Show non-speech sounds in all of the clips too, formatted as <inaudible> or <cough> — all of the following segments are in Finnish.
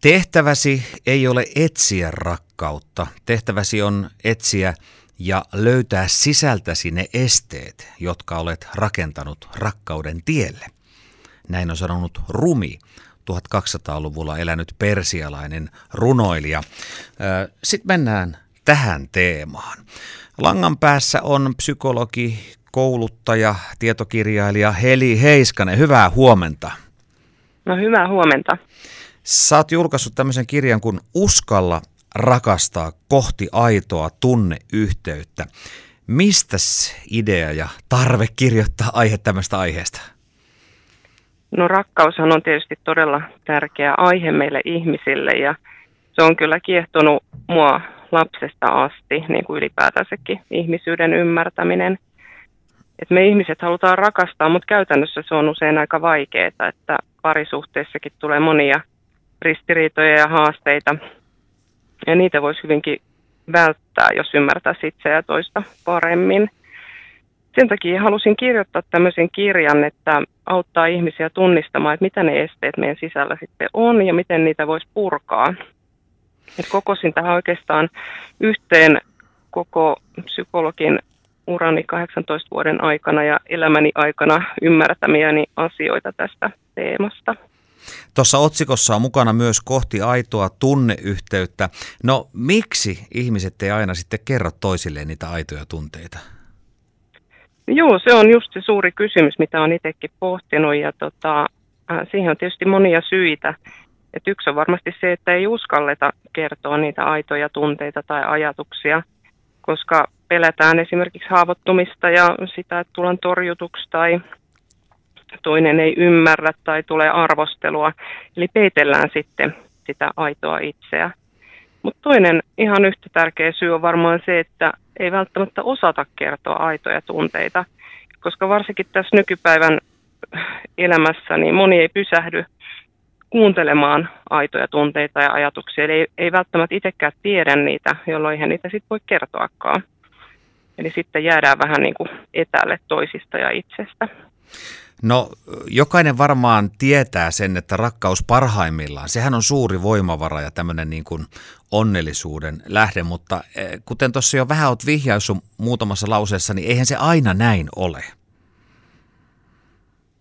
Tehtäväsi ei ole etsiä rakkautta. Tehtäväsi on etsiä ja löytää sisältäsi ne esteet, jotka olet rakentanut rakkauden tielle. Näin on sanonut Rumi, 1200-luvulla elänyt persialainen runoilija. Sitten mennään tähän teemaan. Langan päässä on psykologi, kouluttaja, tietokirjailija Heli Heiskanen. Hyvää huomenta. No hyvää huomenta. Sä oot julkaissut tämmöisen kirjan kuin Uskalla rakastaa kohti aitoa tunneyhteyttä. Mistä idea ja tarve kirjoittaa aihe tämmöistä aiheesta? No rakkaushan on tietysti todella tärkeä aihe meille ihmisille ja se on kyllä kiehtonut mua lapsesta asti, niin kuin ylipäätänsäkin ihmisyyden ymmärtäminen. Et me ihmiset halutaan rakastaa, mutta käytännössä se on usein aika vaikeaa, että parisuhteessakin tulee monia ristiriitoja ja haasteita. Ja niitä voisi hyvinkin välttää, jos ymmärtäisi itseä ja toista paremmin. Sen takia halusin kirjoittaa tämmöisen kirjan, että auttaa ihmisiä tunnistamaan, että mitä ne esteet meidän sisällä sitten on ja miten niitä voisi purkaa. Et kokosin tähän oikeastaan yhteen koko psykologin urani 18 vuoden aikana ja elämäni aikana ymmärtämiäni asioita tästä teemasta. Tuossa otsikossa on mukana myös kohti aitoa tunneyhteyttä. No miksi ihmiset ei aina sitten kerro toisilleen niitä aitoja tunteita? Joo, se on just se suuri kysymys, mitä olen itsekin pohtinut ja tota, äh, siihen on tietysti monia syitä. Et yksi on varmasti se, että ei uskalleta kertoa niitä aitoja tunteita tai ajatuksia, koska pelätään esimerkiksi haavoittumista ja sitä, että tullaan torjutuksi tai toinen ei ymmärrä tai tulee arvostelua. Eli peitellään sitten sitä aitoa itseä. Mutta toinen ihan yhtä tärkeä syy on varmaan se, että ei välttämättä osata kertoa aitoja tunteita, koska varsinkin tässä nykypäivän elämässä niin moni ei pysähdy kuuntelemaan aitoja tunteita ja ajatuksia, eli ei, ei välttämättä itsekään tiedä niitä, jolloin hän niitä sitten voi kertoakaan. Eli sitten jäädään vähän niin kuin etäälle toisista ja itsestä. No jokainen varmaan tietää sen, että rakkaus parhaimmillaan, sehän on suuri voimavara ja tämmöinen niin kuin onnellisuuden lähde, mutta eh, kuten tuossa jo vähän olet vihjaissut muutamassa lauseessa, niin eihän se aina näin ole.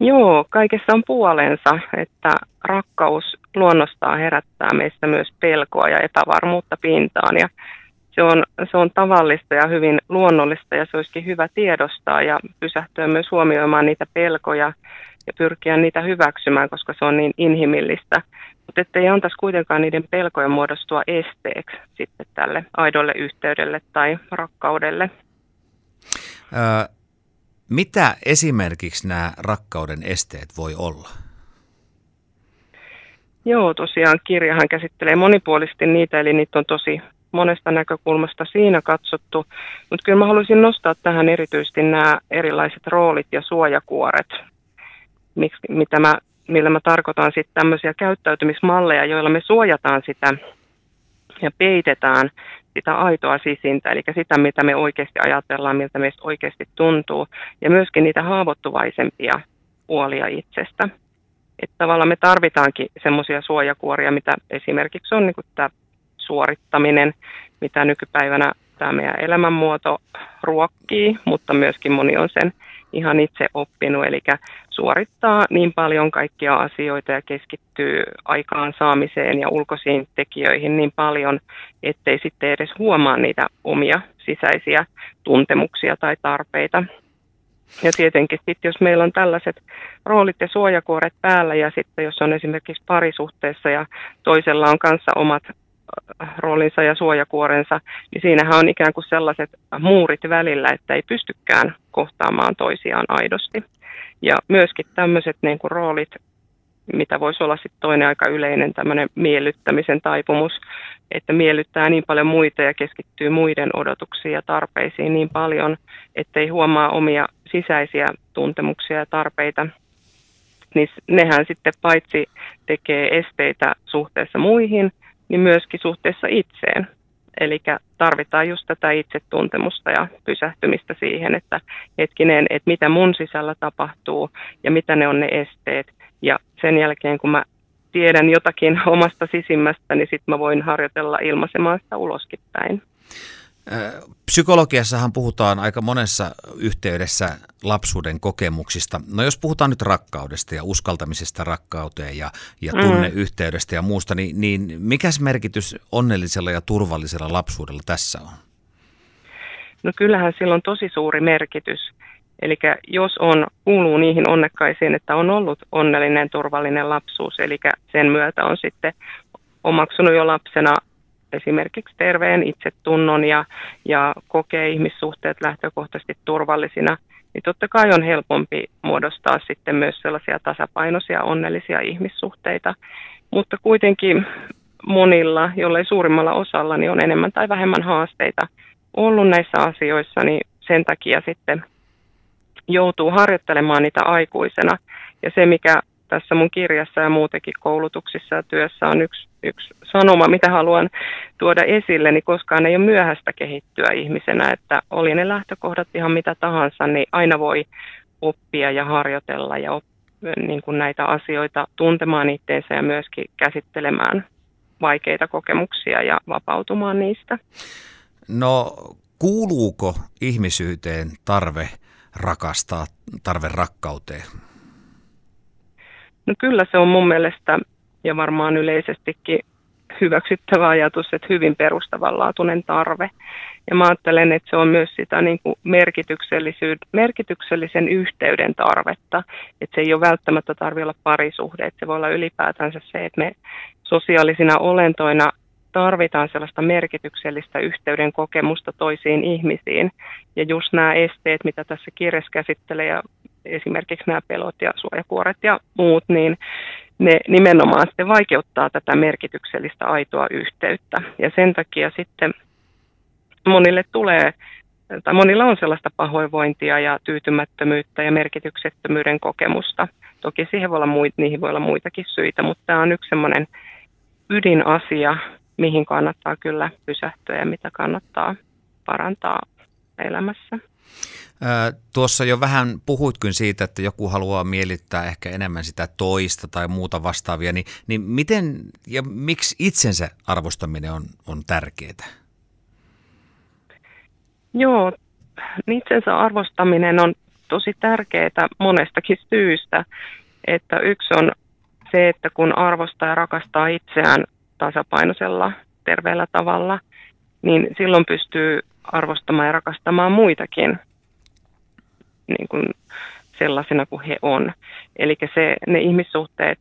Joo, kaikessa on puolensa, että rakkaus luonnostaan herättää meistä myös pelkoa ja epävarmuutta pintaan ja se on, se on tavallista ja hyvin luonnollista ja se olisikin hyvä tiedostaa ja pysähtyä myös huomioimaan niitä pelkoja ja pyrkiä niitä hyväksymään, koska se on niin inhimillistä. Mutta ettei antaisi kuitenkaan niiden pelkojen muodostua esteeksi sitten tälle aidolle yhteydelle tai rakkaudelle. Öö, mitä esimerkiksi nämä rakkauden esteet voi olla? Joo, tosiaan kirjahan käsittelee monipuolisesti niitä, eli niitä on tosi monesta näkökulmasta siinä katsottu, mutta kyllä mä haluaisin nostaa tähän erityisesti nämä erilaiset roolit ja suojakuoret, Miksi, mitä mä, millä mä tarkoitan sitten tämmöisiä käyttäytymismalleja, joilla me suojataan sitä ja peitetään sitä aitoa sisintä, eli sitä, mitä me oikeasti ajatellaan, miltä meistä oikeasti tuntuu, ja myöskin niitä haavoittuvaisempia puolia itsestä. Että tavallaan me tarvitaankin semmoisia suojakuoria, mitä esimerkiksi on niin tämä suorittaminen, mitä nykypäivänä tämä meidän elämänmuoto ruokkii, mutta myöskin moni on sen ihan itse oppinut, eli suorittaa niin paljon kaikkia asioita ja keskittyy aikaan saamiseen ja ulkoisiin tekijöihin niin paljon, ettei sitten edes huomaa niitä omia sisäisiä tuntemuksia tai tarpeita. Ja tietenkin sitten, jos meillä on tällaiset roolit ja suojakuoret päällä ja sitten jos on esimerkiksi parisuhteessa ja toisella on kanssa omat roolinsa ja suojakuorensa, niin siinähän on ikään kuin sellaiset muurit välillä, että ei pystykään kohtaamaan toisiaan aidosti. Ja myöskin tämmöiset niin kuin roolit, mitä voisi olla sitten toinen aika yleinen tämmöinen miellyttämisen taipumus, että miellyttää niin paljon muita ja keskittyy muiden odotuksiin ja tarpeisiin niin paljon, ettei huomaa omia sisäisiä tuntemuksia ja tarpeita, niin nehän sitten paitsi tekee esteitä suhteessa muihin, niin myöskin suhteessa itseen. Eli tarvitaan just tätä itsetuntemusta ja pysähtymistä siihen, että hetkinen, että mitä mun sisällä tapahtuu ja mitä ne on ne esteet. Ja sen jälkeen, kun mä tiedän jotakin <laughs> omasta sisimmästä, niin sitten mä voin harjoitella ilmaisemaan sitä uloskin päin. Psykologiassahan puhutaan aika monessa yhteydessä lapsuuden kokemuksista. No jos puhutaan nyt rakkaudesta ja uskaltamisesta rakkauteen ja, ja mm. tunneyhteydestä ja muusta, niin, niin mikäs merkitys onnellisella ja turvallisella lapsuudella tässä on? No kyllähän sillä on tosi suuri merkitys. Eli jos on, kuuluu niihin onnekkaisiin, että on ollut onnellinen, turvallinen lapsuus, eli sen myötä on sitten omaksunut jo lapsena esimerkiksi terveen itsetunnon ja, ja kokee ihmissuhteet lähtökohtaisesti turvallisina, niin totta kai on helpompi muodostaa sitten myös sellaisia tasapainoisia, onnellisia ihmissuhteita. Mutta kuitenkin monilla, jollei suurimmalla osalla, niin on enemmän tai vähemmän haasteita ollut näissä asioissa, niin sen takia sitten joutuu harjoittelemaan niitä aikuisena. Ja se, mikä tässä mun kirjassa ja muutenkin koulutuksissa ja työssä on yksi, yksi sanoma, mitä haluan tuoda esille, niin koskaan ei ole myöhäistä kehittyä ihmisenä, että oli ne lähtökohdat ihan mitä tahansa, niin aina voi oppia ja harjoitella ja op, niin kuin näitä asioita tuntemaan itseensä ja myöskin käsittelemään vaikeita kokemuksia ja vapautumaan niistä. No kuuluuko ihmisyyteen tarve rakastaa, tarve rakkauteen? No kyllä se on mun mielestä ja varmaan yleisestikin hyväksyttävä ajatus, että hyvin perustavanlaatuinen tarve. Ja mä ajattelen, että se on myös sitä niin kuin merkityksellisen yhteyden tarvetta. Että se ei ole välttämättä tarvitse olla parisuhde, että se voi olla ylipäätänsä se, että me sosiaalisina olentoina tarvitaan sellaista merkityksellistä yhteyden kokemusta toisiin ihmisiin. Ja just nämä esteet, mitä tässä kirjassa käsittelee, ja esimerkiksi nämä pelot ja suojakuoret ja muut, niin ne nimenomaan sitten vaikeuttaa tätä merkityksellistä aitoa yhteyttä. Ja sen takia sitten monille tulee, tai monilla on sellaista pahoinvointia ja tyytymättömyyttä ja merkityksettömyyden kokemusta. Toki siihen voi olla muit, niihin voi olla muitakin syitä, mutta tämä on yksi semmoinen ydinasia, mihin kannattaa kyllä pysähtyä ja mitä kannattaa parantaa elämässä. Tuossa jo vähän puhuitkin siitä, että joku haluaa miellyttää ehkä enemmän sitä toista tai muuta vastaavia, niin, niin miten ja miksi itsensä arvostaminen on, on tärkeää? Joo, itsensä arvostaminen on tosi tärkeää monestakin syystä. Että yksi on se, että kun arvostaa ja rakastaa itseään tasapainoisella, terveellä tavalla, niin silloin pystyy arvostamaan ja rakastamaan muitakin niin kuin sellaisena kuin he on. Eli se, ne ihmissuhteet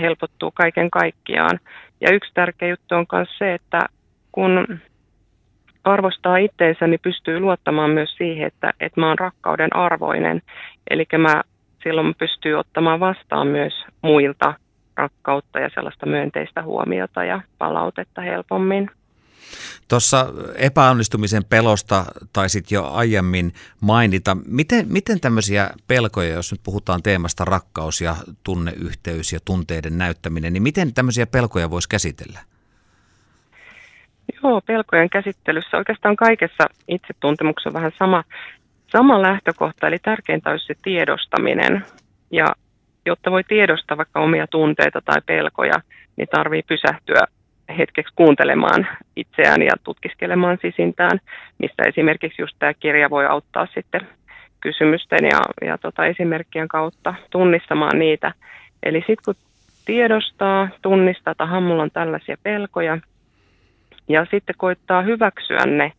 helpottuu kaiken kaikkiaan. Ja yksi tärkeä juttu on myös se, että kun arvostaa itteensä, niin pystyy luottamaan myös siihen, että, että mä oon rakkauden arvoinen. Eli mä silloin pystyy ottamaan vastaan myös muilta rakkautta ja sellaista myönteistä huomiota ja palautetta helpommin. Tuossa epäonnistumisen pelosta taisit jo aiemmin mainita. Miten, miten tämmöisiä pelkoja, jos nyt puhutaan teemasta rakkaus ja tunneyhteys ja tunteiden näyttäminen, niin miten tämmöisiä pelkoja voisi käsitellä? Joo, pelkojen käsittelyssä oikeastaan kaikessa itsetuntemuksessa on vähän sama, sama lähtökohta, eli tärkeintä olisi se tiedostaminen. Ja jotta voi tiedostaa vaikka omia tunteita tai pelkoja, niin tarvii pysähtyä hetkeksi kuuntelemaan itseään ja tutkiskelemaan sisintään, mistä esimerkiksi just tämä kirja voi auttaa sitten kysymysten ja, ja tota esimerkkien kautta tunnistamaan niitä. Eli sitten kun tiedostaa, tunnistaa, että mulla on tällaisia pelkoja, ja sitten koittaa hyväksyä ne,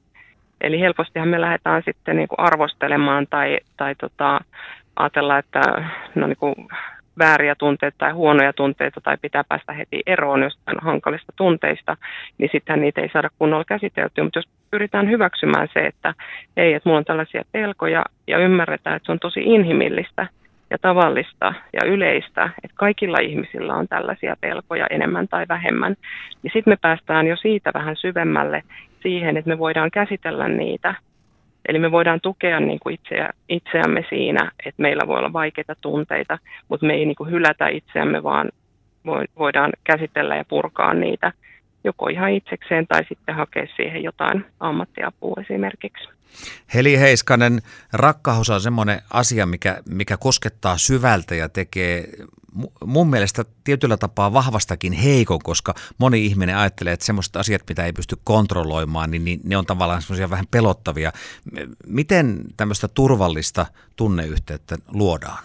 eli helpostihan me lähdetään sitten niin kuin arvostelemaan tai, tai tota, ajatella, että no niin kuin vääriä tunteita tai huonoja tunteita tai pitää päästä heti eroon jostain hankalista tunteista, niin sitten niitä ei saada kunnolla käsiteltyä. Mutta jos pyritään hyväksymään se, että ei, että mulla on tällaisia pelkoja ja ymmärretään, että se on tosi inhimillistä ja tavallista ja yleistä, että kaikilla ihmisillä on tällaisia pelkoja enemmän tai vähemmän, niin sitten me päästään jo siitä vähän syvemmälle siihen, että me voidaan käsitellä niitä Eli me voidaan tukea niin kuin itseä, itseämme siinä, että meillä voi olla vaikeita tunteita, mutta me ei niin kuin hylätä itseämme, vaan voidaan käsitellä ja purkaa niitä joko ihan itsekseen tai sitten hakea siihen jotain ammattiapua esimerkiksi. Heli Heiskanen, rakkaus on semmoinen asia, mikä, mikä koskettaa syvältä ja tekee mun mielestä tietyllä tapaa vahvastakin heikon, koska moni ihminen ajattelee, että semmoiset asiat, mitä ei pysty kontrolloimaan, niin, niin ne on tavallaan semmoisia vähän pelottavia. Miten tämmöistä turvallista tunneyhteyttä luodaan?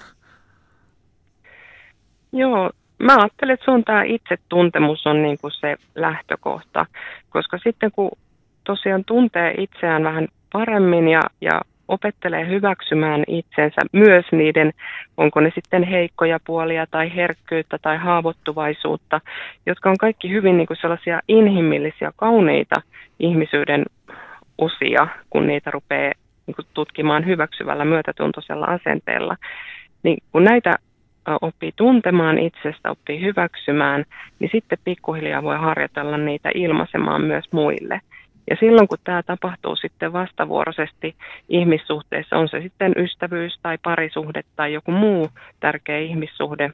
Joo, mä ajattelen, että sun tämä itsetuntemus on niin kuin se lähtökohta, koska sitten kun tosiaan tuntee itseään vähän paremmin ja, ja opettelee hyväksymään itsensä myös niiden, onko ne sitten heikkoja puolia tai herkkyyttä tai haavoittuvaisuutta, jotka on kaikki hyvin niin kuin sellaisia inhimillisiä, kauneita ihmisyyden osia, kun niitä rupeaa niin kuin tutkimaan hyväksyvällä myötätuntoisella asenteella. Niin kun näitä oppii tuntemaan itsestä, oppii hyväksymään, niin sitten pikkuhiljaa voi harjoitella niitä ilmaisemaan myös muille. Ja silloin kun tämä tapahtuu sitten vastavuoroisesti ihmissuhteessa, on se sitten ystävyys tai parisuhde tai joku muu tärkeä ihmissuhde,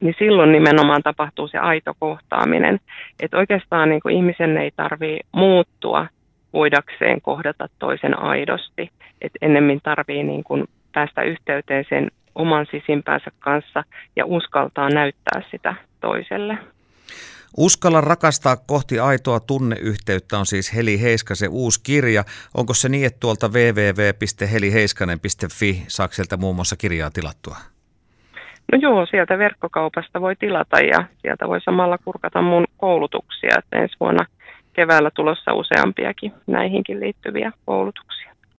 niin silloin nimenomaan tapahtuu se aito kohtaaminen. Että oikeastaan niin kuin ihmisen ei tarvitse muuttua voidakseen kohdata toisen aidosti. Että ennemmin tarvii niin kuin päästä yhteyteen sen oman sisimpäänsä kanssa ja uskaltaa näyttää sitä toiselle. Uskalla rakastaa kohti aitoa tunneyhteyttä on siis Heli Heiskasen uusi kirja. Onko se niin, että tuolta www.heliheiskanen.fi saa sieltä muun muassa kirjaa tilattua? No joo, sieltä verkkokaupasta voi tilata ja sieltä voi samalla kurkata mun koulutuksia, että ensi vuonna keväällä tulossa useampiakin näihinkin liittyviä koulutuksia.